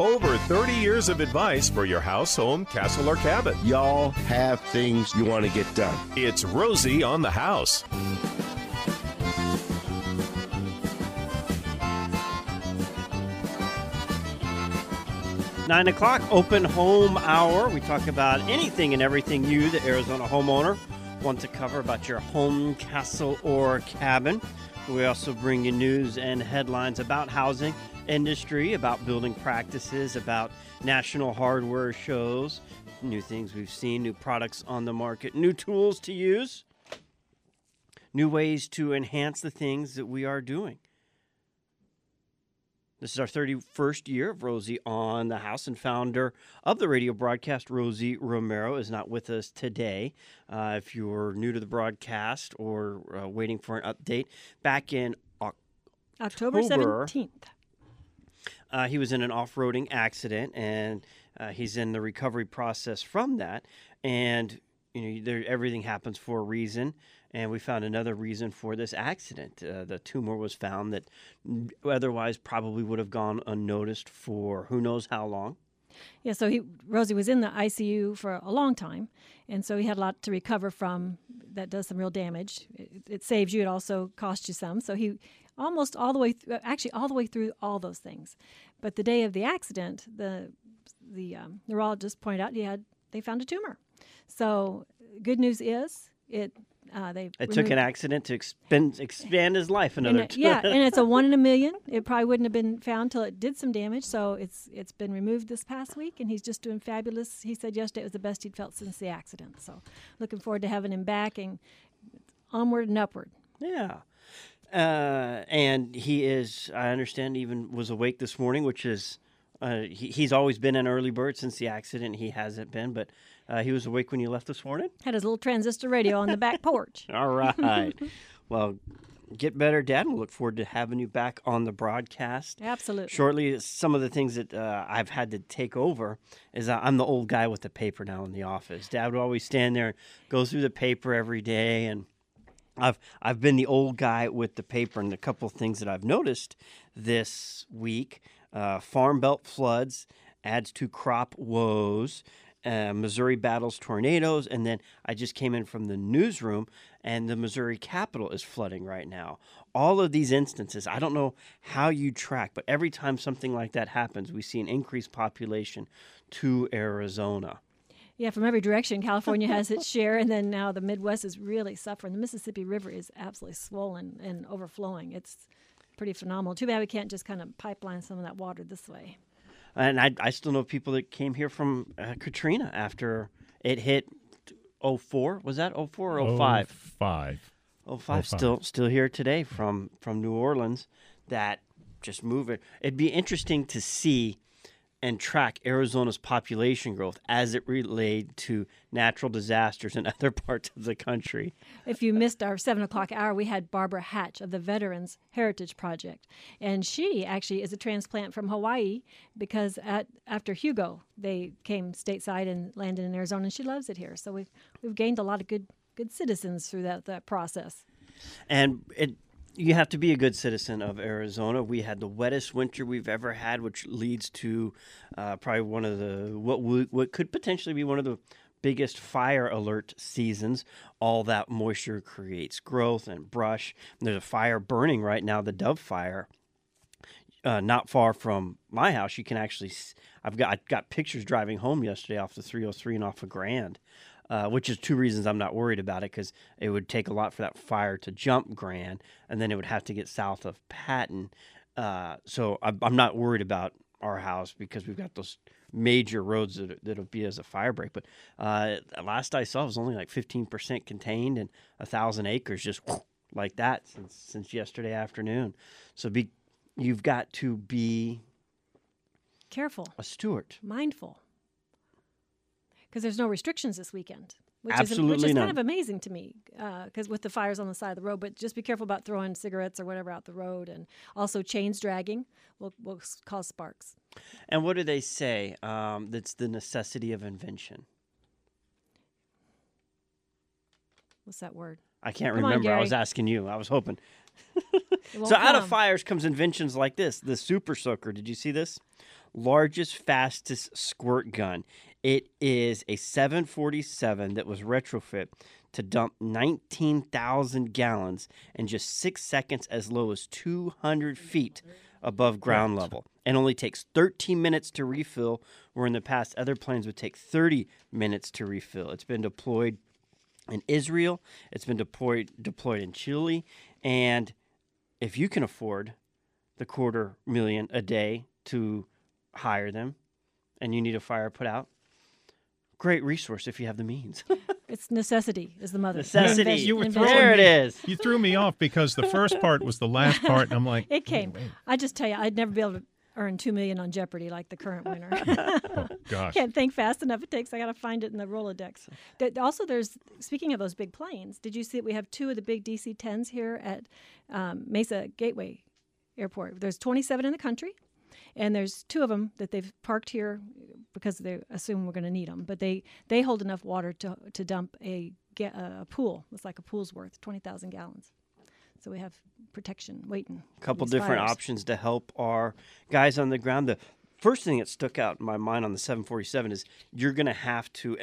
Over 30 years of advice for your house, home, castle, or cabin. Y'all have things you want to get done. It's Rosie on the House. Nine o'clock, open home hour. We talk about anything and everything you, the Arizona homeowner, want to cover about your home, castle, or cabin. We also bring you news and headlines about housing industry, about building practices, about national hardware shows, new things we've seen, new products on the market, new tools to use, new ways to enhance the things that we are doing. This is our 31st year of Rosie on the House, and founder of the radio broadcast, Rosie Romero, is not with us today. Uh, if you're new to the broadcast or uh, waiting for an update, back in October October. 17th. Uh, he was in an off-roading accident, and uh, he's in the recovery process from that. And you know, there, everything happens for a reason. And we found another reason for this accident. Uh, the tumor was found that otherwise probably would have gone unnoticed for who knows how long. Yeah, so he Rosie was in the ICU for a long time, and so he had a lot to recover from. That does some real damage. It, it saves you. It also costs you some. So he almost all the way, through, actually all the way through all those things. But the day of the accident, the the um, neurologist pointed out he had they found a tumor. So good news is it. Uh, they It took an accident to expend, expand his life and another it- yeah, and it's a one in a million. It probably wouldn't have been found till it did some damage. So it's it's been removed this past week, and he's just doing fabulous. He said yesterday it was the best he'd felt since the accident. So looking forward to having him back and onward and upward. Yeah. Uh, and he is, I understand, even was awake this morning, which is, uh, he, he's always been an early bird since the accident. He hasn't been, but uh, he was awake when you left this morning. Had his little transistor radio on the back porch. All right. well, get better, Dad. We'll look forward to having you back on the broadcast. Absolutely. Shortly, some of the things that uh, I've had to take over is I'm the old guy with the paper now in the office. Dad would always stand there and go through the paper every day, and I've I've been the old guy with the paper. And a couple things that I've noticed this week: uh, Farm Belt floods adds to crop woes. Uh, Missouri battles tornadoes, and then I just came in from the newsroom, and the Missouri Capitol is flooding right now. All of these instances, I don't know how you track, but every time something like that happens, we see an increased population to Arizona. Yeah, from every direction, California has its share, and then now the Midwest is really suffering. The Mississippi River is absolutely swollen and overflowing. It's pretty phenomenal. Too bad we can't just kind of pipeline some of that water this way. And I, I still know people that came here from uh, Katrina after it hit 04. Was that 04 or 05? Five. 05. 05. Still, still here today from, from New Orleans that just move it. It'd be interesting to see and track Arizona's population growth as it related to natural disasters in other parts of the country. If you missed our seven o'clock hour, we had Barbara Hatch of the Veterans Heritage Project, and she actually is a transplant from Hawaii because at after Hugo they came stateside and landed in Arizona, and she loves it here. So we've we've gained a lot of good good citizens through that that process. And it you have to be a good citizen of Arizona. We had the wettest winter we've ever had, which leads to uh, probably one of the what would, what could potentially be one of the biggest fire alert seasons. All that moisture creates growth and brush. And there's a fire burning right now, the Dove Fire. Uh, not far from my house, you can actually. I've got I got pictures driving home yesterday off the 303 and off of Grand, uh, which is two reasons I'm not worried about it because it would take a lot for that fire to jump Grand, and then it would have to get south of Patton. Uh, so I'm, I'm not worried about our house because we've got those major roads that that'll be as a fire break. But uh, last I saw it was only like 15% contained and a thousand acres just like that since since yesterday afternoon. So be you've got to be Careful, a steward. mindful, because there's no restrictions this weekend. Which is, which is none. kind of amazing to me, because with the fires on the side of the road. But just be careful about throwing cigarettes or whatever out the road, and also chains dragging will will cause sparks. And what do they say? Um, that's the necessity of invention. What's that word? I can't Come on, remember. I was asking you. I was hoping. So out of fires comes inventions like this. The Super Soaker. Did you see this? Largest, fastest squirt gun. It is a 747 that was retrofit to dump 19,000 gallons in just six seconds, as low as 200 feet above ground level, and only takes 13 minutes to refill. Where in the past, other planes would take 30 minutes to refill. It's been deployed in Israel. It's been deployed deployed in Chile, and if you can afford the quarter million a day to hire them, and you need a fire put out, great resource if you have the means. It's necessity is the mother. Necessity. Invest- You were invest- throwing there it me- is. You threw me off because the first part was the last part, and I'm like, It came. wait. I just tell you, I'd never be able to earn two million on Jeopardy like the current winner. oh gosh. Can't think fast enough. It takes. I got to find it in the Rolodex. Also, there's speaking of those big planes. Did you see that we have two of the big DC-10s here at um, Mesa Gateway Airport? There's 27 in the country, and there's two of them that they've parked here because they assume we're going to need them. But they they hold enough water to to dump a a pool. It's like a pool's worth, 20,000 gallons. So we have protection waiting. A couple different fires. options to help our guys on the ground. The first thing that stuck out in my mind on the 747 is you're going to have to,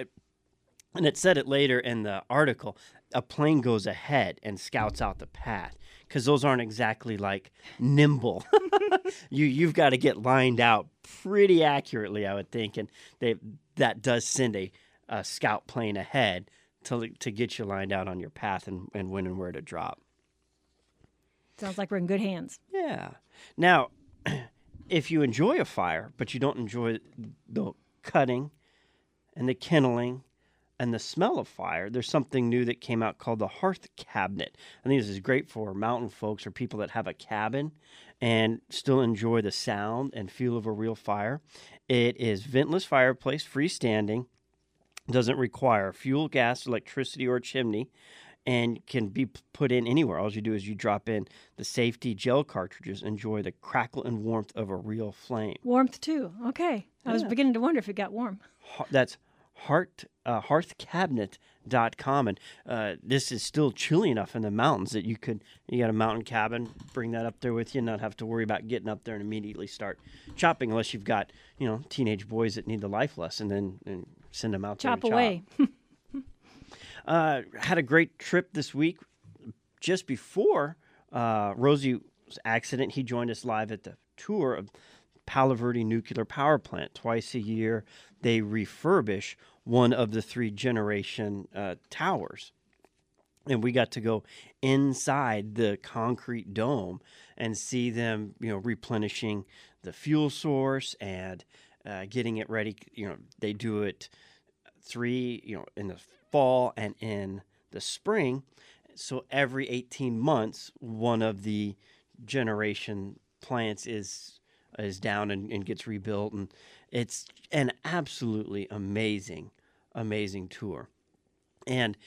and it said it later in the article, a plane goes ahead and scouts out the path because those aren't exactly like nimble. you you've got to get lined out pretty accurately, I would think, and they that does send a, a scout plane ahead to to get you lined out on your path and, and when and where to drop. Sounds like we're in good hands. Yeah. Now, if you enjoy a fire, but you don't enjoy the cutting and the kindling and the smell of fire, there's something new that came out called the Hearth Cabinet. I think this is great for mountain folks or people that have a cabin and still enjoy the sound and feel of a real fire. It is ventless fireplace, freestanding, doesn't require fuel, gas, electricity, or chimney and can be put in anywhere. All you do is you drop in the safety gel cartridges, enjoy the crackle and warmth of a real flame. Warmth too. Okay. I was beginning to wonder if it got warm. That's heart uh, hearthcabinet.com and uh, this is still chilly enough in the mountains that you could you got a mountain cabin bring that up there with you and not have to worry about getting up there and immediately start chopping unless you've got you know teenage boys that need the life lesson and, and send them out to Chop there to away. Uh, had a great trip this week. Just before uh, Rosie's accident, he joined us live at the tour of Palo Verde Nuclear Power Plant. Twice a year, they refurbish one of the three generation uh, towers. And we got to go inside the concrete dome and see them, you know, replenishing the fuel source and uh, getting it ready. You know, they do it three, you know, in the fall and in the spring. So every 18 months, one of the generation plants is is down and, and gets rebuilt, and it's an absolutely amazing, amazing tour. And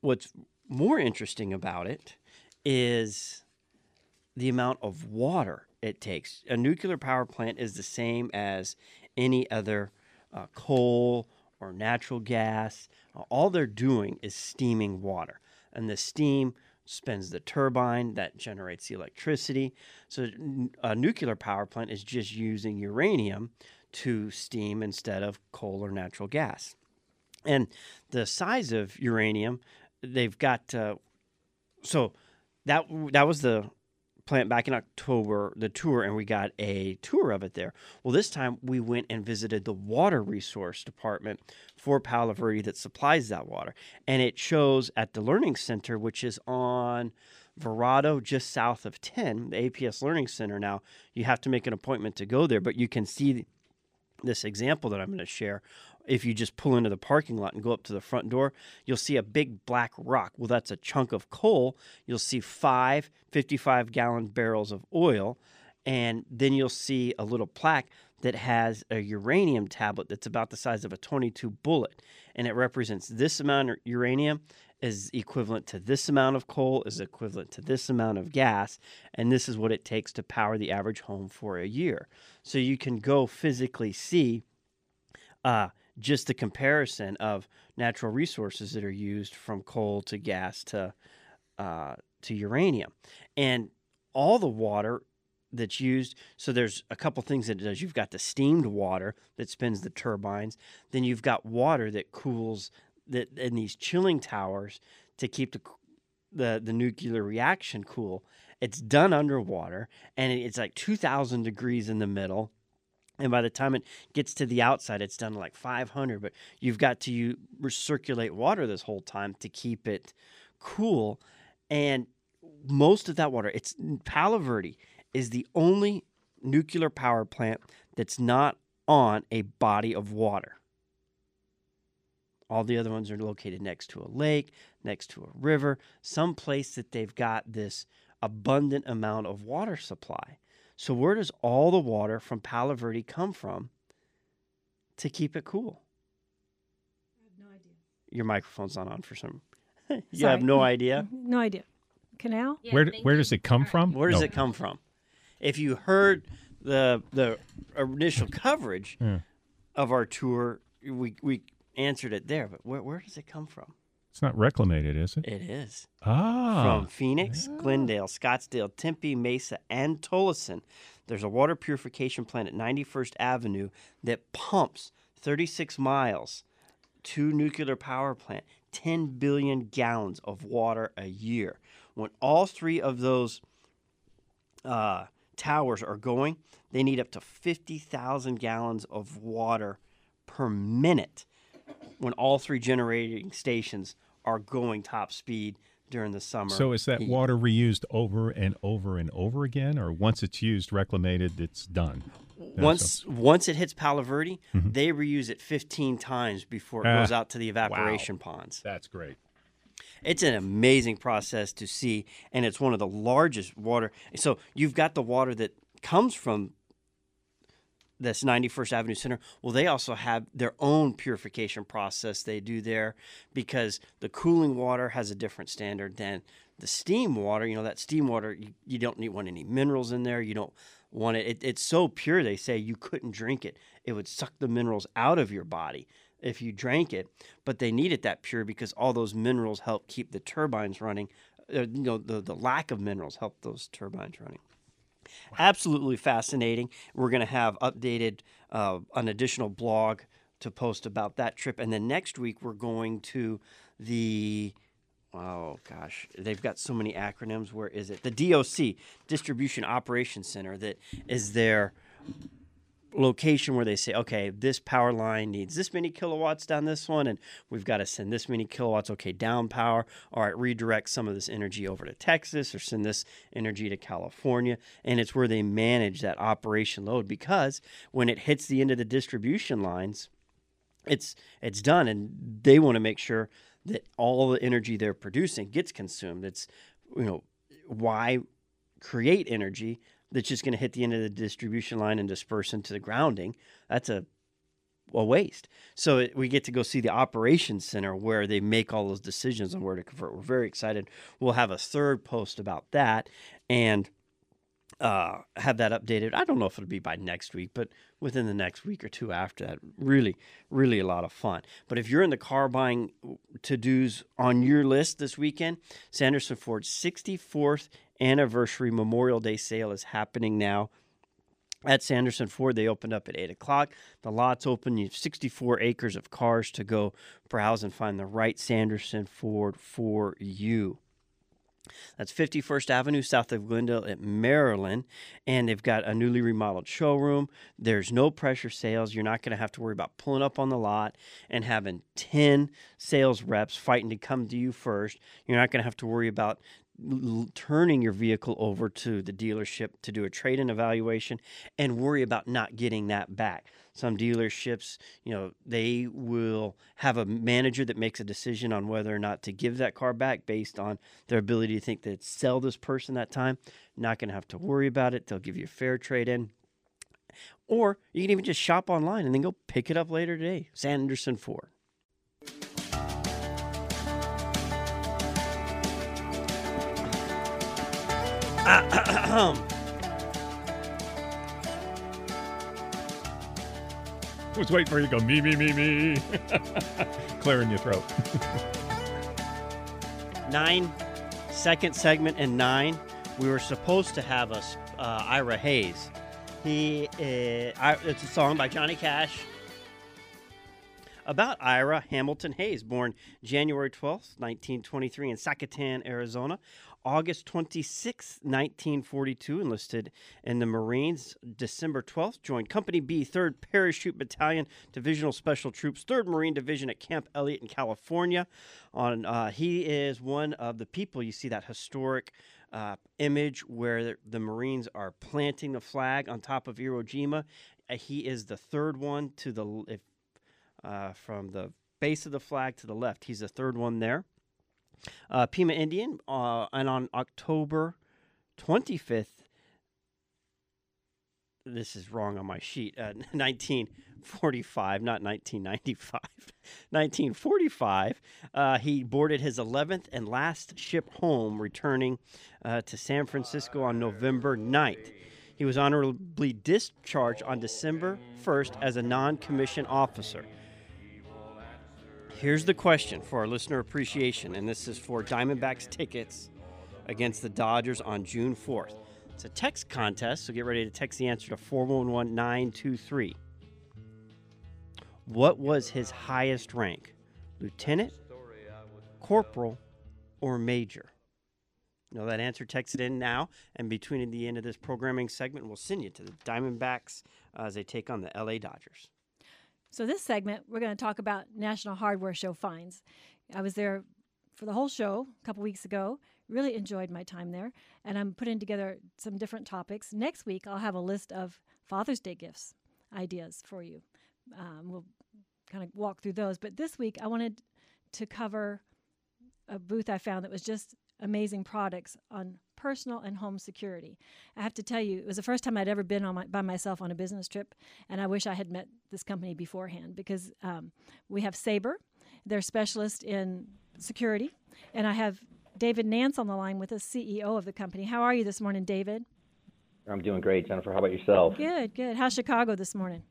what's more interesting about it is the amount of water it takes. A nuclear power plant is the same as any other uh, coal or natural gas. All they're doing is steaming water, and the steam spins the turbine that generates the electricity. So a nuclear power plant is just using uranium to steam instead of coal or natural gas. And the size of uranium, they've got uh, so that that was the plant back in October, the tour, and we got a tour of it there. Well, this time we went and visited the water resource department for Palo Verde that supplies that water, and it shows at the Learning Center, which is on Verrado, just south of 10, the APS Learning Center. Now you have to make an appointment to go there, but you can see this example that I'm going to share. If you just pull into the parking lot and go up to the front door, you'll see a big black rock. Well, that's a chunk of coal. You'll see five 55 gallon barrels of oil, and then you'll see a little plaque that has a uranium tablet that's about the size of a 22 bullet, and it represents this amount of uranium is equivalent to this amount of coal is equivalent to this amount of gas and this is what it takes to power the average home for a year so you can go physically see uh, just the comparison of natural resources that are used from coal to gas to uh, to uranium. And all the water that's used, so there's a couple things that it does. You've got the steamed water that spins the turbines, then you've got water that cools that in these chilling towers to keep the the, the nuclear reaction cool. It's done underwater and it's like 2000 degrees in the middle and by the time it gets to the outside it's done to like 500 but you've got to you recirculate water this whole time to keep it cool. And most of that water it's mm, Palo Verde is the only nuclear power plant that's not on a body of water. All the other ones are located next to a lake next to a river some place that they've got this abundant amount of water supply so where does all the water from Palo Verde come from to keep it cool? I have no idea. Your microphone's not on for some. you Sorry. have no idea. No idea. Canal? where where does it come from? Where does No. it come from? If you heard the the initial coverage Yeah. of our tour, we we answered it there. But where where does it come from? It's not reclamated, is it? It is Ah, from Phoenix, Glendale, Scottsdale, Tempe, Mesa, and Tolleson. There's a water purification plant at 91st Avenue that pumps 36 miles to nuclear power plant, 10 billion gallons of water a year. When all three of those uh, towers are going, they need up to 50,000 gallons of water per minute when all three generating stations are going top speed during the summer. So is that heat. water reused over and over and over again, or once it's used, reclamated, it's done? Once once it hits Palo Verde, they reuse it 15 times before it Ah, goes out to the evaporation ponds. That's great. It's an amazing process to see, and it's one of the largest water. So you've got the water that comes from this 91st Avenue Center. Well, they also have their own purification process they do there because the cooling water has a different standard than the steam water. You know, that steam water, you, you don't need want any minerals in there. You don't want it. it. It's so pure, they say you couldn't drink it. It would suck the minerals out of your body if you drank it. But they need it that pure because all those minerals help keep the turbines running. Uh, you know, the, the lack of minerals help those turbines running absolutely fascinating. We're going to have updated uh, an additional blog to post about that trip, and then next week we're going to the oh gosh, they've got so many acronyms. Where is it? The DOC Distribution Operations Center that is their location where they say, okay, this power line needs this many kilowatts down this one, and we've got to send this many kilowatts, okay, down power. All right, redirect some of this energy over to Texas or send this energy to California. And it's where they manage that operation load because when it hits the end of the distribution lines, it's it's done and they want to make sure that all the energy they're producing gets consumed. It's you know, why create energy that's just going to hit the end of the distribution line and disperse into the grounding. That's a a waste. So we get to go see the operations center where they make all those decisions on where to convert. We're very excited. We'll have a third post about that and uh, have that updated. I don't know if it'll be by next week, but within the next week or two after that. Really, really a lot of fun. But if you're in the car buying to dos on your list this weekend, Sanderson Ford's 64th anniversary Memorial Day sale is happening now at Sanderson Ford. They opened up at 8 o'clock. The lot's open. You have 64 acres of cars to go browse and find the right Sanderson Ford for you. That's 51st Avenue, south of Glendale at Maryland. And they've got a newly remodeled showroom. There's no pressure sales. You're not going to have to worry about pulling up on the lot and having 10 sales reps fighting to come to you first. You're not going to have to worry about turning your vehicle over to the dealership to do a trade in evaluation and worry about not getting that back. Some dealerships, you know, they will have a manager that makes a decision on whether or not to give that car back based on their ability to think that sell this person that time. Not going to have to worry about it. They'll give you a fair trade in. Or you can even just shop online and then go pick it up later today. Sanderson Ford. was waiting for you to go me me me me, clearing your throat. Nine Second segment and nine, we were supposed to have us uh, Ira Hayes. He is, it's a song by Johnny Cash about Ira Hamilton Hayes, born January 12th, 1923, in Sacaton, Arizona. August 26, 1942, enlisted in the Marines. December 12th, joined Company B, 3rd Parachute Battalion, Divisional Special Troops, 3rd Marine Division at Camp Elliott in California. On uh, He is one of the people, you see that historic uh, image where the Marines are planting the flag on top of Iwo Jima. Uh, he is the third one to the, if, uh, from the base of the flag to the left. He's the third one there uh, Pima Indian, uh, and on October 25th, this is wrong on my sheet, uh, 1945, not 1995, 1945, uh, he boarded his 11th and last ship home, returning uh, to San Francisco on November 9th. He was honorably discharged on December 1st as a non commissioned officer. Here's the question for our listener appreciation, and this is for Diamondbacks tickets against the Dodgers on June 4th. It's a text contest, so get ready to text the answer to 411 923. What was his highest rank? Lieutenant, corporal, or major? Know that answer? Text it in now, and between the end of this programming segment, we'll send you to the Diamondbacks uh, as they take on the LA Dodgers. So, this segment, we're going to talk about National Hardware Show finds. I was there for the whole show a couple weeks ago. Really enjoyed my time there, and I'm putting together some different topics. Next week, I'll have a list of Father's Day gifts ideas for you. Um, we'll kind of walk through those. But this week, I wanted to cover a booth I found that was just amazing products on personal and home security. I have to tell you, it was the first time I'd ever been on my, by myself on a business trip, and I wish I had met this company beforehand because um, we have Sabre, they're specialist in security, and I have David Nance on the line with us, CEO of the company. How are you this morning, David? I'm doing great, Jennifer. How about yourself? Good, good. How's Chicago this morning?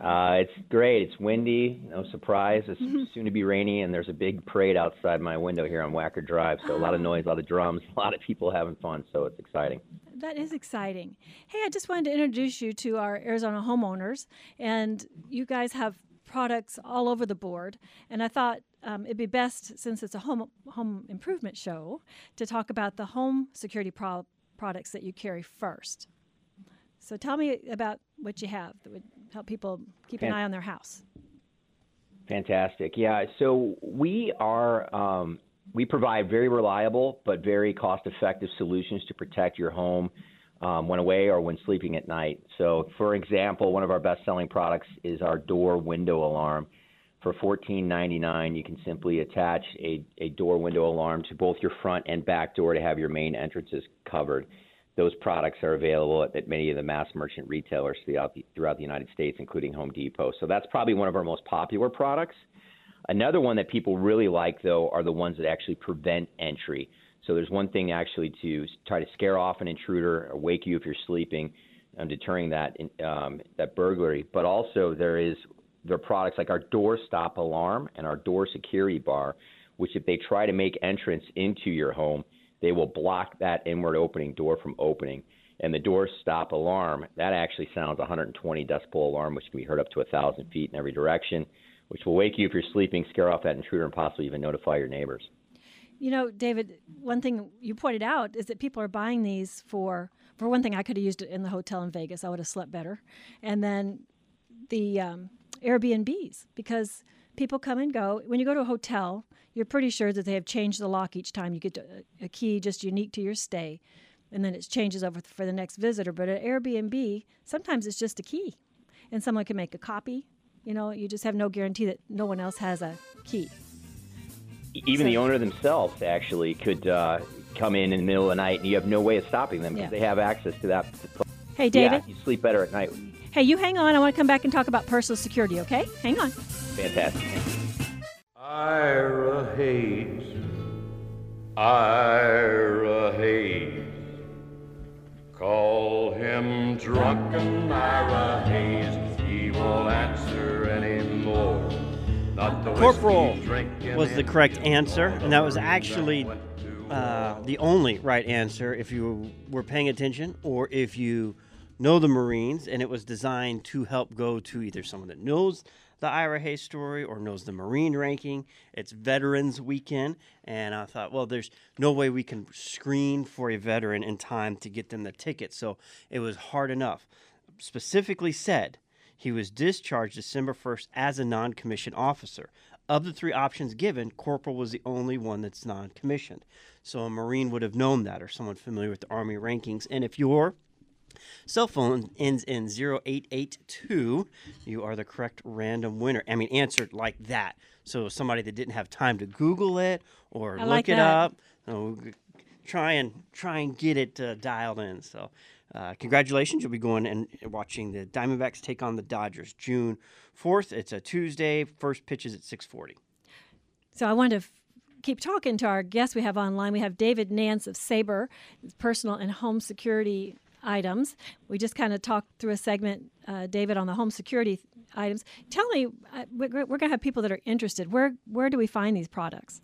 Uh, it's great. It's windy. No surprise. It's mm-hmm. soon to be rainy, and there's a big parade outside my window here on Wacker Drive. So a lot of noise, a lot of drums, a lot of people having fun. So it's exciting. That is exciting. Hey, I just wanted to introduce you to our Arizona homeowners, and you guys have products all over the board. And I thought um, it'd be best, since it's a home home improvement show, to talk about the home security pro- products that you carry first. So tell me about what you have that would help people keep an eye on their house. Fantastic. Yeah. So we are um, we provide very reliable but very cost-effective solutions to protect your home um, when away or when sleeping at night. So, for example, one of our best-selling products is our door window alarm. For $14.99, you can simply attach a, a door window alarm to both your front and back door to have your main entrances covered those products are available at, at many of the mass merchant retailers throughout the, throughout the United States, including Home Depot. So that's probably one of our most popular products. Another one that people really like, though, are the ones that actually prevent entry. So there's one thing actually to try to scare off an intruder or wake you if you're sleeping, and deterring that um, that burglary. But also there is there are products like our door stop alarm and our door security bar, which if they try to make entrance into your home, they will block that inward opening door from opening. And the door stop alarm, that actually sounds 120 decibel alarm, which can be heard up to 1,000 feet in every direction, which will wake you if you're sleeping, scare off that intruder, and possibly even notify your neighbors. You know, David, one thing you pointed out is that people are buying these for, for one thing, I could have used it in the hotel in Vegas. I would have slept better. And then the um, Airbnbs, because people come and go. When you go to a hotel, you're pretty sure that they have changed the lock each time. You get a key just unique to your stay, and then it changes over for the next visitor. But at Airbnb, sometimes it's just a key, and someone can make a copy. You know, you just have no guarantee that no one else has a key. Even so, the owner themselves actually could uh, come in in the middle of the night, and you have no way of stopping them because yeah. they have access to that. Hey, David. Yeah, you sleep better at night. Hey, you hang on. I want to come back and talk about personal security, okay? Hang on. Fantastic. Ira Hayes, Ira Hayes. Call him drunken Ira Hayes. He won't answer anymore. Corporal was the correct answer, and that was actually uh, the only right answer if you were paying attention or if you know the Marines and it was designed to help go to either someone that knows the Ira Hayes story or knows the Marine ranking. It's Veterans Weekend, and I thought, well, there's no way we can screen for a veteran in time to get them the ticket. So it was hard enough. Specifically said, he was discharged December 1st as a non commissioned officer. Of the three options given, Corporal was the only one that's non commissioned. So a Marine would have known that or someone familiar with the Army rankings. And if you're Cell phone ends in 0882. You are the correct random winner. I mean, answered like that. So somebody that didn't have time to Google it or I look like it that. up, uh, try and try and get it uh, dialed in. So, uh, congratulations! You'll be going and watching the Diamondbacks take on the Dodgers June 4th. It's a Tuesday. First pitch is at 6:40. So I wanted to f- keep talking to our guests we have online. We have David Nance of Sabre, personal and home security items. We just kind of talked through a segment, uh, David, on the home security items. Tell me, uh, we're, we're going to have people that are interested. Where where do we find these products?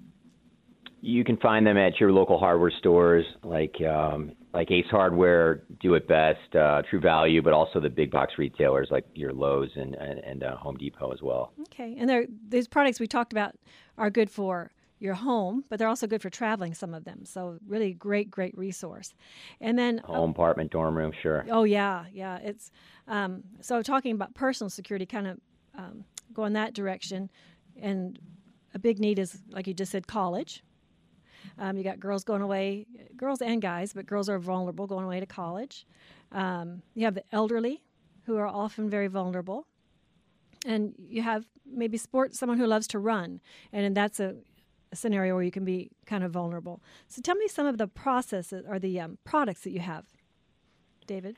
You can find them at your local hardware stores, like um, like Ace Hardware, Do It Best, uh, True Value, but also the big box retailers like your Lowe's and and, and uh, Home Depot as well. Okay, and these products we talked about are good for your home, but they're also good for traveling. Some of them, so really great, great resource. And then Home, apartment, dorm room, sure. Oh yeah, yeah. It's um, so talking about personal security, kind of um, go in that direction, and a big need is like you just said, college. Um, you got girls going away, girls and guys, but girls are vulnerable going away to college. Um, you have the elderly, who are often very vulnerable, and you have maybe sport someone who loves to run, and that's a scenario where you can be kind of vulnerable. So tell me some of the processes or the um, products that you have, David.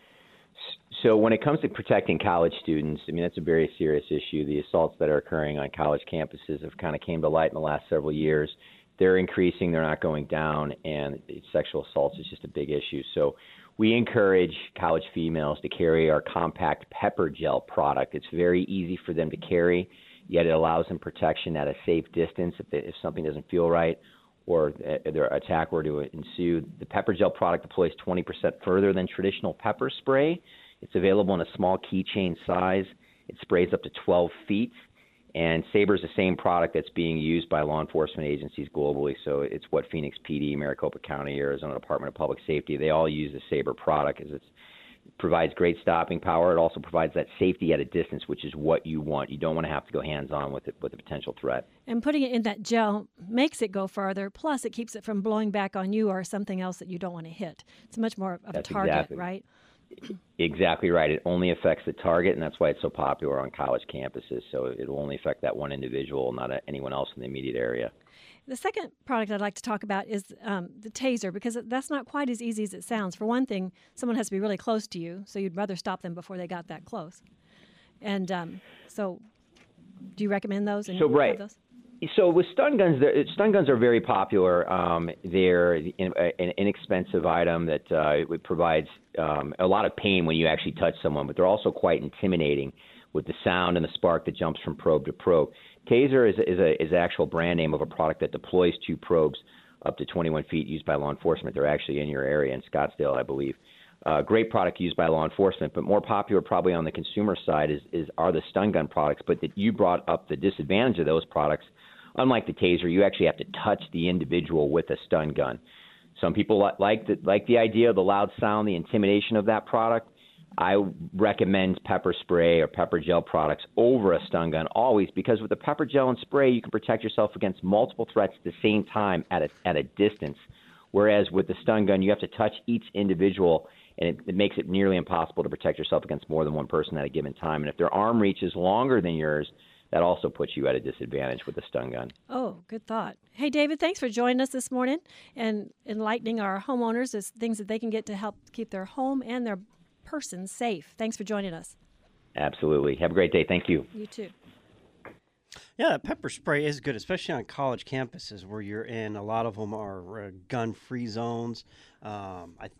So when it comes to protecting college students, I mean that's a very serious issue. The assaults that are occurring on college campuses have kind of came to light in the last several years. They're increasing, they're not going down, and sexual assaults is just a big issue. So we encourage college females to carry our compact pepper gel product. It's very easy for them to carry, yet it allows them protection at a safe distance if, if something doesn't feel right or their attack were to ensue. The pepper gel product deploys 20% further than traditional pepper spray. It's available in a small keychain size. It sprays up to 12 feet. And Sabre is the same product that's being used by law enforcement agencies globally. So it's what Phoenix PD, Maricopa County, Arizona Department of Public Safety, they all use the Sabre product as it's it provides great stopping power. It also provides that safety at a distance, which is what you want. You don't want to have to go hands on with it with a potential threat. And putting it in that gel makes it go farther. Plus, it keeps it from blowing back on you or something else that you don't want to hit. It's much more of That's a target, exactly. right? Exactly right. It only affects the target, and that's why it's so popular on college campuses. So it will only affect that one individual, not anyone else in the immediate area. The second product I'd like to talk about is um, the taser because that's not quite as easy as it sounds. For one thing, someone has to be really close to you, so you'd rather stop them before they got that close. And um, so, do you recommend those? And So, right. those? So with stun guns, stun guns are very popular. Um, they're in, an inexpensive item that uh, it provides um, a lot of pain when you actually touch someone, but they're also quite intimidating with the sound and the spark that jumps from probe to probe. Taser is, is a is an actual brand name of a product that deploys two probes up to 21 feet used by law enforcement. They're actually in your area in Scottsdale, I believe. Uh, great product used by law enforcement, but more popular probably on the consumer side is, is are the stun gun products. But that you brought up the disadvantage of those products. Unlike the taser, you actually have to touch the individual with a stun gun. Some people li- like the, like the idea of the loud sound, the intimidation of that product. I recommend pepper spray or pepper gel products over a stun gun always because with the pepper gel and spray, you can protect yourself against multiple threats at the same time at a, at a distance. Whereas with the stun gun, you have to touch each individual, and it, it makes it nearly impossible to protect yourself against more than one person at a given time. And if their arm reach is longer than yours, that also puts you at a disadvantage with a stun gun. Oh, good thought. Hey, David, thanks for joining us this morning and enlightening our homeowners as things that they can get to help keep their home and their person safe. Thanks for joining us. Absolutely. Have a great day. Thank you. You too. Yeah, pepper spray is good, especially on college campuses where you're in. A lot of them are uh, gun-free zones. Um, I,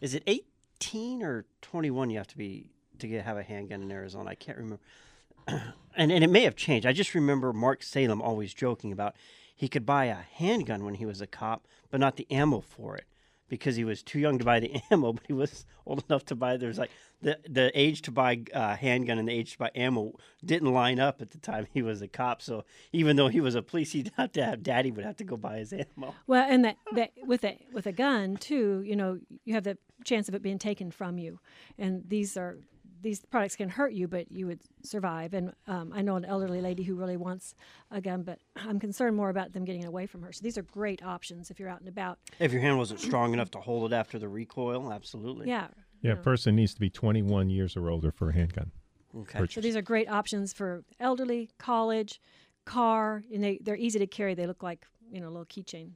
is it 18 or 21? You have to be to get have a handgun in Arizona. I can't remember. and and it may have changed. I just remember Mark Salem always joking about he could buy a handgun when he was a cop, but not the ammo for it because he was too young to buy the ammo, but he was old enough to buy. There's like the the age to buy uh, handgun and the age to buy ammo didn't line up at the time he was a cop. So even though he was a police, he'd have to have daddy would have to go buy his ammo. Well, and that, that with a with a gun too, you know, you have the chance of it being taken from you, and these are these products can hurt you, but you would survive. And um, I know an elderly lady who really wants a gun, but I'm concerned more about them getting it away from her. So these are great options if you're out and about. If your hand wasn't strong enough to hold it after the recoil, absolutely. Yeah. Yeah, a person needs to be 21 years or older for a handgun. Okay. Purchase. So these are great options for elderly, college, car, and they, they're easy to carry. They look like, you know, a little keychain.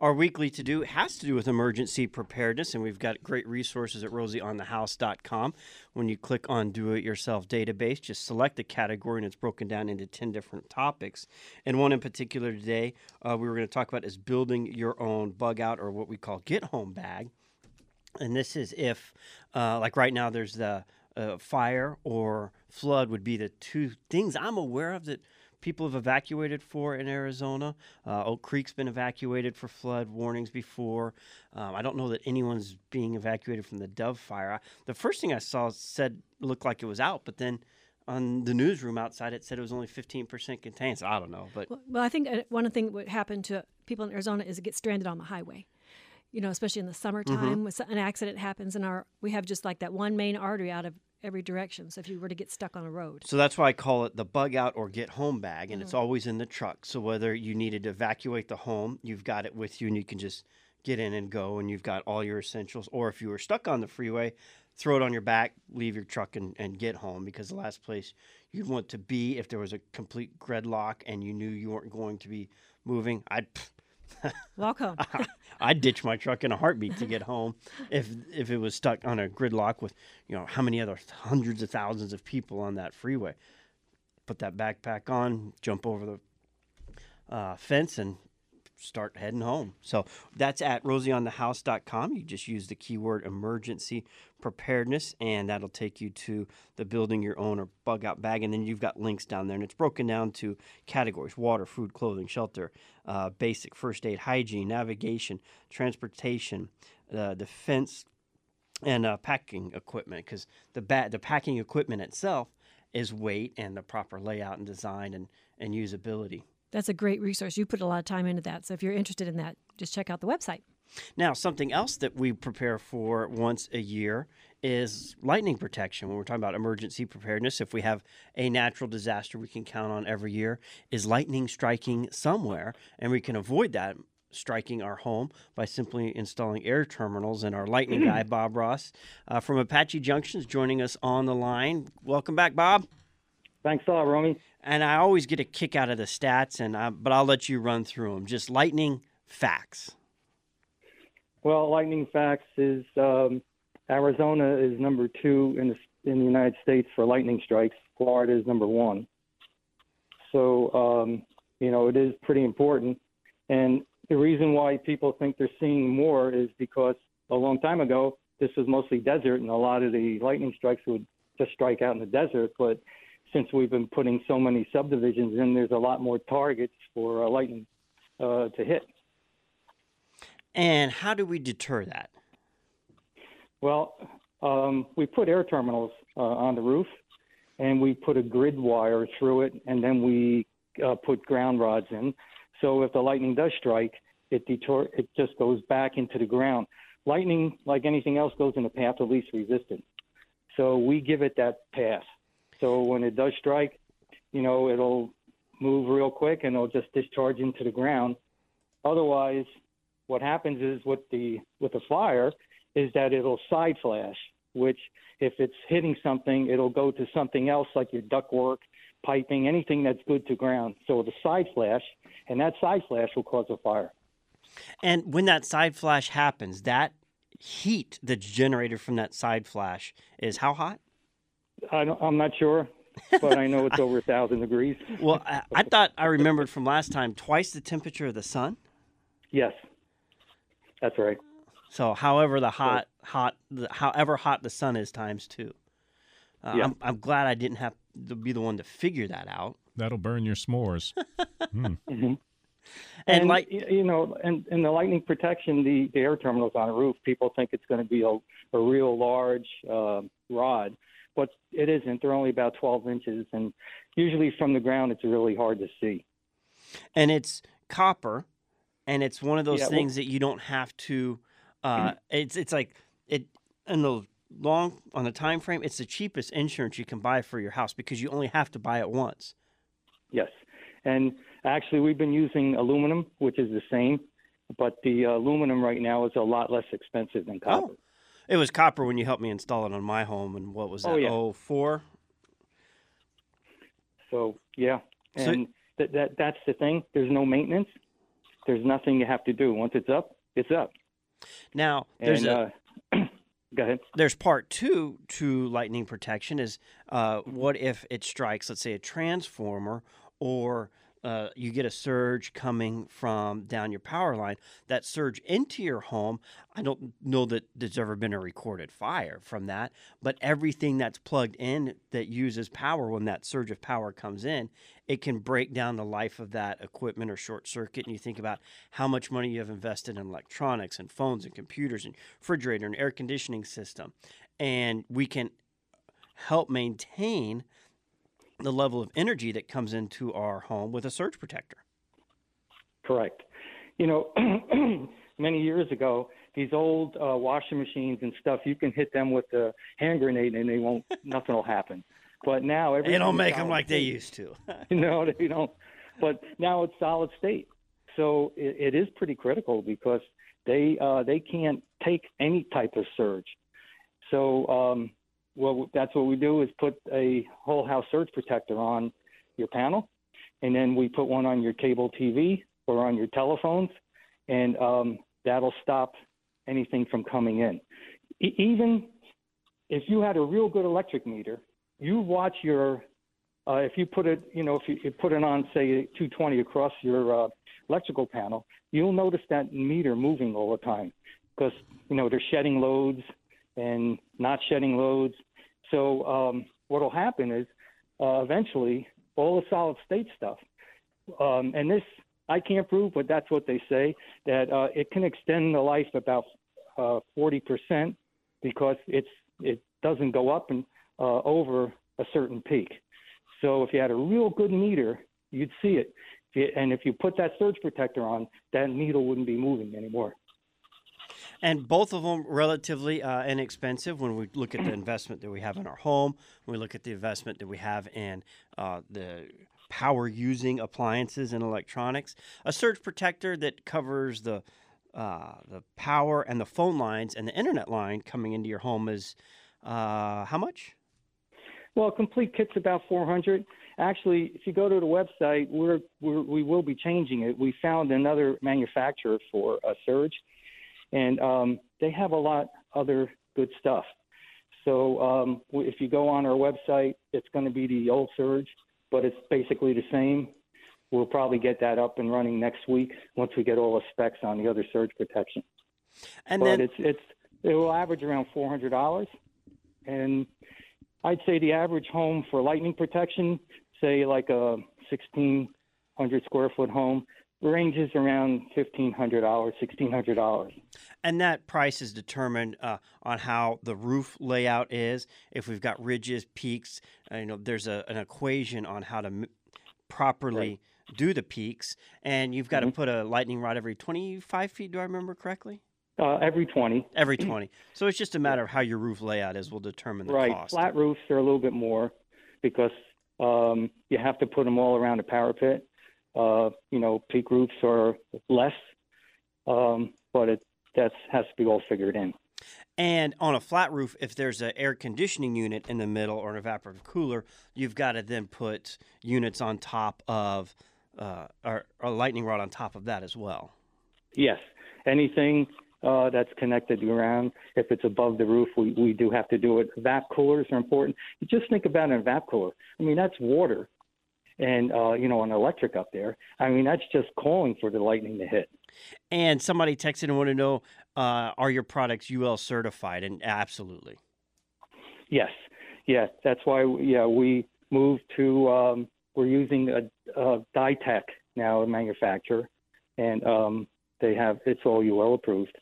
Our weekly to do has to do with emergency preparedness, and we've got great resources at rosieonthehouse.com. When you click on Do It Yourself database, just select a category, and it's broken down into 10 different topics. And one in particular today uh, we were going to talk about is building your own bug out or what we call get home bag. And this is if, uh, like right now, there's the uh, fire or flood would be the two things I'm aware of that people have evacuated for in Arizona. Uh, Oak Creek's been evacuated for flood warnings before. Um, I don't know that anyone's being evacuated from the Dove fire. I, the first thing I saw said looked like it was out, but then on the newsroom outside it said it was only 15% contained. So I don't know, but Well, well I think uh, one of the things what happened to people in Arizona is it gets stranded on the highway. You know, especially in the summertime, when an accident happens, and our we have just like that one main artery out of every direction. So if you were to get stuck on a road, So that's why I call it the bug out or get home bag, and it's mm-hmm. always in the truck. So whether you needed to evacuate the home, you've got it with you, and you can just get in and go, and you've got all your essentials. Or if you were stuck on the freeway, throw it on your back, leave your truck, and, and get home because the last place you'd want to be if there was a complete gridlock and you knew you weren't going to be moving, I'd. walk home. I'd ditch my truck in a heartbeat to get home if if it was stuck on a gridlock with you know how many other hundreds of thousands of people on that freeway. Put that backpack on, jump over the uh, fence, and start heading home. So that's at rosieonthehouse.com. You just use the keyword emergency preparedness, and that'll take you to the building your own or bug out bag. And then you've got links down there, and it's broken down to categories water, food, clothing, shelter, uh, basic first aid, hygiene, navigation, transportation, uh, defense, and uh, packing equipment. Because the, ba- the packing equipment itself is weight and the proper layout and design and, and usability. That's a great resource. You put a lot of time into that. So if you're interested in that, just check out the website. Now, something else that we prepare for once a year is lightning protection. When we're talking about emergency preparedness, if we have a natural disaster we can count on every year, is lightning striking somewhere, and we can avoid that striking our home by simply installing air terminals. And our lightning guy, Bob Ross uh, from Apache Junction, is joining us on the line. Welcome back, Bob. Thanks a lot, Romey. And I always get a kick out of the stats, and I, but I'll let you run through them. Just lightning facts. Well, lightning facts is um, Arizona is number two in the in the United States for lightning strikes. Florida is number one. So um, you know it is pretty important, and the reason why people think they're seeing more is because a long time ago this was mostly desert, and a lot of the lightning strikes would just strike out in the desert. But since we've been putting so many subdivisions in, there's a lot more targets for uh, lightning uh, to hit. And how do we deter that? Well, um, we put air terminals uh, on the roof, and we put a grid wire through it, and then we uh, put ground rods in. So if the lightning does strike, it it just goes back into the ground. Lightning, like anything else, goes in the path of least resistance. So we give it that path. So when it does strike, you know, it'll move real quick and it'll just discharge into the ground. Otherwise, what happens is with the with the fire is that it'll side flash, which if it's hitting something, it'll go to something else like your ductwork, piping, anything that's good to ground. So the side flash, and that side flash will cause a fire. And when that side flash happens, that heat that's generated from that side flash is how hot? I don't, I'm not sure, but I know it's over a thousand degrees. Well, I, I thought I remembered from last time twice the temperature of the sun. Yes, that's right. So, however the hot, hot, the, however hot the sun is, times two. Uh, Yeah. I'm, I'm glad I didn't have to be the one to figure that out. That'll burn your s'mores. hmm And like- you know, and, and the lightning protection, the, the air terminals on a roof, people think it's going to be a, a real large uh, rod, but it isn't. They're only about 12 inches, and usually from the ground, it's really hard to see. and it's copper, and it's one of those Yeah, well- things that you don't have to. Uh, it's it's like it in the long on the time frame. It's the cheapest insurance you can buy for your house because you only have to buy it once. Yes, and actually, we've been using aluminum, which is the same, but the aluminum right now is a lot less expensive than copper. Oh, it was copper when you helped me install it on my home, and what was that? Oh, yeah. Oh, four. So yeah, So- and that that that's the thing. There's no maintenance. There's nothing you have to do. Once it's up, it's up. Now there's and a uh, go ahead. there's part two to lightning protection is uh, what if it strikes, let's say, a transformer or uh, you get a surge coming from down your power line, that surge into your home. I don't know that there's ever been a recorded fire from that, but everything that's plugged in that uses power when that surge of power comes in, it can break down the life of that equipment or short circuit. And you think about how much money you have invested in electronics and phones and computers and refrigerator and air conditioning system. And we can help maintain the level of energy that comes into our home with a surge protector. Correct. You know, many years ago, these old uh, washing machines and stuff, you can hit them with a hand grenade and they won't. nothing will happen. But now They don't make them like they used to. no, they don't. But now it's solid state, so it, it is pretty critical because they uh, they can't take any type of surge. So um, well, that's what we do is put a whole house surge protector on your panel, and then we put one on your cable TV or on your telephones, and um, that'll stop anything from coming in. E- even if you had a real good electric meter, you watch your uh, if you put it, you know, if you, you put it on, say, 220 across your uh, electrical panel, you'll notice that meter moving all the time because, you know, they're shedding loads and not shedding loads. So um, what will happen is uh, eventually all the solid state stuff, um, and this I can't prove, but that's what they say, that uh, it can extend the life about uh, 40% because it's it doesn't go up and uh, over a certain peak. So if you had a real good meter, you'd see it. And if you put that surge protector on, that needle wouldn't be moving anymore. And both of them relatively uh, inexpensive when we look at the investment that we have in our home, when we look at the investment that we have in uh, the power using appliances and electronics. A surge protector that covers the uh, the power and the phone lines and the internet line coming into your home is uh, how much? Well, a complete kit's about 400. Actually, if you go to the website, we're, we're we will be changing it. We found another manufacturer for a surge, and um, they have a lot other good stuff. So um, if you go on our website, it's going to be the old surge, but it's basically the same. We'll probably get that up and running next week once we get all the specs on the other surge protection. And but then it's it's it will average around four hundred dollars, and I'd say the average home for lightning protection, say like a sixteen hundred square foot home, ranges around fifteen hundred dollars, sixteen hundred dollars. And that price is determined uh, on how the roof layout is. If we've got ridges, peaks, uh, you know, there's a, an equation on how to m- properly do the peaks. And you've got to put a lightning rod every 25 feet. Do I remember correctly? Uh, every twenty. Every 20. so it's just a matter of how your roof layout is will determine the right. cost. Flat roofs are a little bit more because um, you have to put them all around a parapet. Uh, you know, peak roofs are less, um, but it that has to be all figured in. And on a flat roof, if there's an air conditioning unit in the middle or an evaporative cooler, you've got to then put units on top of, uh, or a lightning rod on top of that as well. Yes, anything uh, that's connected to ground, if it's above the roof, we, we do have to do it. Vap coolers are important. Just think about an evap cooler. I mean, that's water, and uh, you know, an electric up there. I mean, that's just calling for the lightning to hit. And somebody texted and wanted to know, uh, are your products UL certified? And absolutely. Yes, yeah, that's why. Yeah, we moved to. Um, we're using a, a DITEK now, a manufacturer, and um, they have it's all UL approved.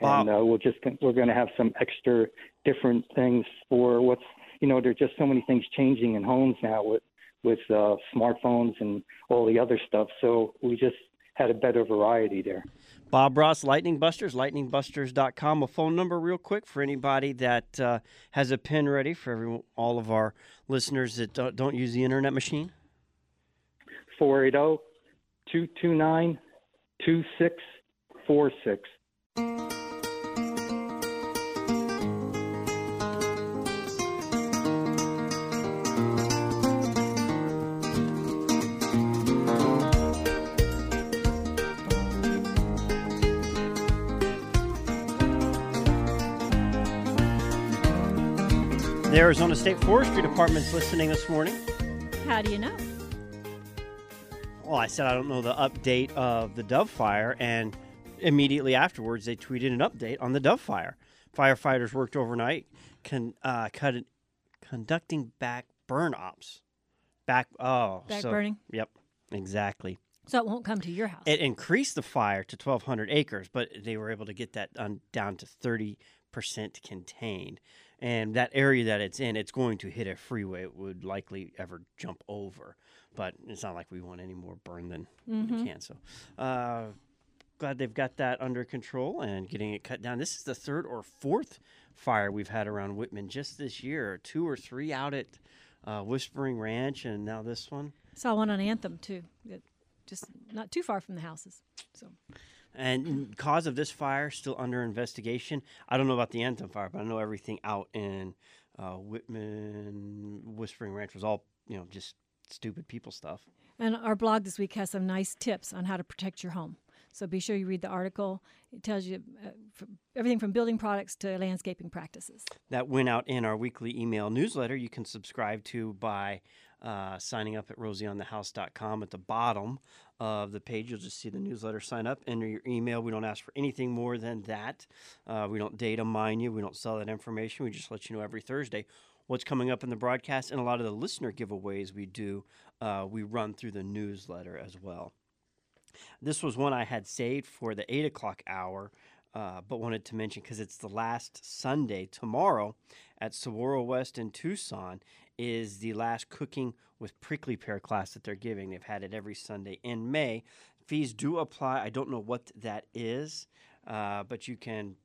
Bob. And uh, we'll just we're going to have some extra different things for what's you know there's just so many things changing in homes now with with uh, smartphones and all the other stuff. So we just had a better variety there. Bob Ross, Lightning Busters, lightningbusters.com. A phone number, real quick, for anybody that uh, has a pen ready for every, all of our listeners that don't, don't use the internet machine. 480 229 2646. The Arizona State Forestry Department's listening this morning. How do you know? Well, I said I don't know the update of the Dove Fire, and immediately afterwards they tweeted an update on the Dove Fire. Firefighters worked overnight, con, uh, cut, conducting back burn ops. Back oh, Back so- burning? Yep, exactly. So it won't come to your house. It increased the fire to 1,200 acres, but they were able to get that done, down to 30% contained. And that area that it's in, it's going to hit a freeway it would likely ever jump over. But it's not like we want any more burn than we can. So uh, glad they've got that under control and getting it cut down. This is the third or fourth fire we've had around Wittmann just this year. Two or three out at uh, Whispering Ranch, and now this one. Saw one on Anthem too. Just not too far from the houses. So And cause of this fire still under investigation. I don't know about the Anthem fire, but I know everything out in uh, Wittmann, Whispering Ranch was all you know, just stupid people stuff. And our blog this week has some nice tips on how to protect your home. So be sure you read the article. It tells you uh, from everything from building products to landscaping practices. That went out in our weekly email newsletter. You can subscribe to by uh, signing up at rosieonthehouse.com. At the bottom of the page, you'll just see the newsletter. Sign up, enter your email. We don't ask for anything more than that. Uh, we don't data mine you. We don't sell that information. We just let you know every Thursday what's coming up in the broadcast and a lot of the listener giveaways we do. Uh, we run through the newsletter as well. This was one I had saved for the eight o'clock hour, uh, but wanted to mention because it's the last Sunday tomorrow at Saguaro West in Tucson is the last cooking with prickly pear class that they're giving. They've had it every Sunday in May. Fees do apply. I don't know what that is, uh, but you can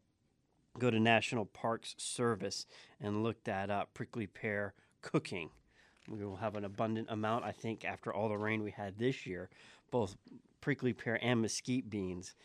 go to National Parks Service and look that up. Prickly pear cooking. We will have an abundant amount, I think, after all the rain we had this year, both prickly pear and mesquite beans.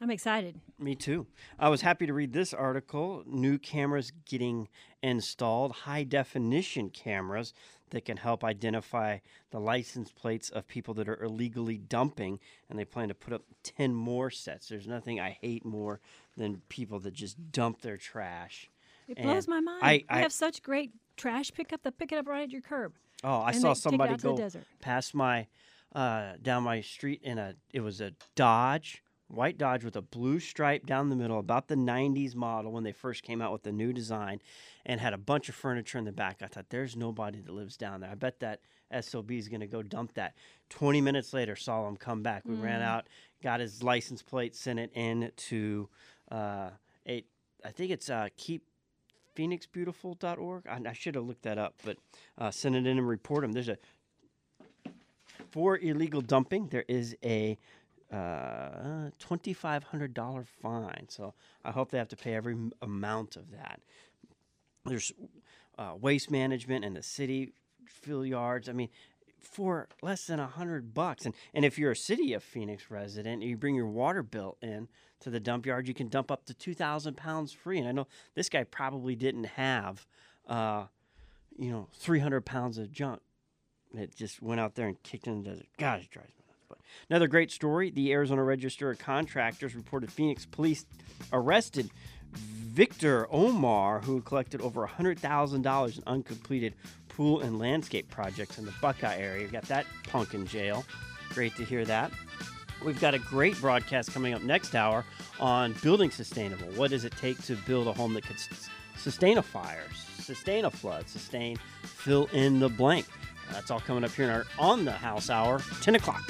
I'm excited. Me too. I was happy to read this article. New cameras getting installed, high definition cameras that can help identify the license plates of people that are illegally dumping, and they plan to put up 10 more sets. There's nothing I hate more than people that just dump their trash. It And blows my mind. I- we have such great trash pickup. that pick it up right at your curb. Oh, I saw they take it somebody out to the go past my uh, down my street in a it was a Dodge, white Dodge with a blue stripe down the middle, about the '90s model when they first came out with the new design, and had a bunch of furniture in the back. I thought, there's nobody that lives down there. I bet that SOB is going to go dump that. 20 minutes later, saw him come back. We ran out, got his license plate, sent it in to uh, a I think it's uh, keep phoenixbeautiful.org. I, I should have looked that up, but uh, send it in and report them. There's a for illegal dumping. There is a uh, twenty five hundred dollar fine. So I hope they have to pay every amount of that. There's uh, waste management and the city fill yards. I mean. For less than a hundred bucks, and and if you're a city of Phoenix resident, and you bring your water bill in to the dump yard, you can dump up to two thousand pounds free. And I know this guy probably didn't have, uh, you know, three hundred pounds of junk it just went out there and kicked in the desert. God, it drives me another great story: the Arizona Registrar of Contractors reported Phoenix police arrested Victor Omar, who collected over hundred thousand dollars in uncompleted pool and landscape projects in the Buckeye area. We've got that punk in jail. Great to hear that. We've got a great broadcast coming up next hour on building sustainable. What does it take to build a home that could sustain a fire, sustain a flood, sustain fill in the blank? That's all coming up here in our on the house hour, 10 o'clock.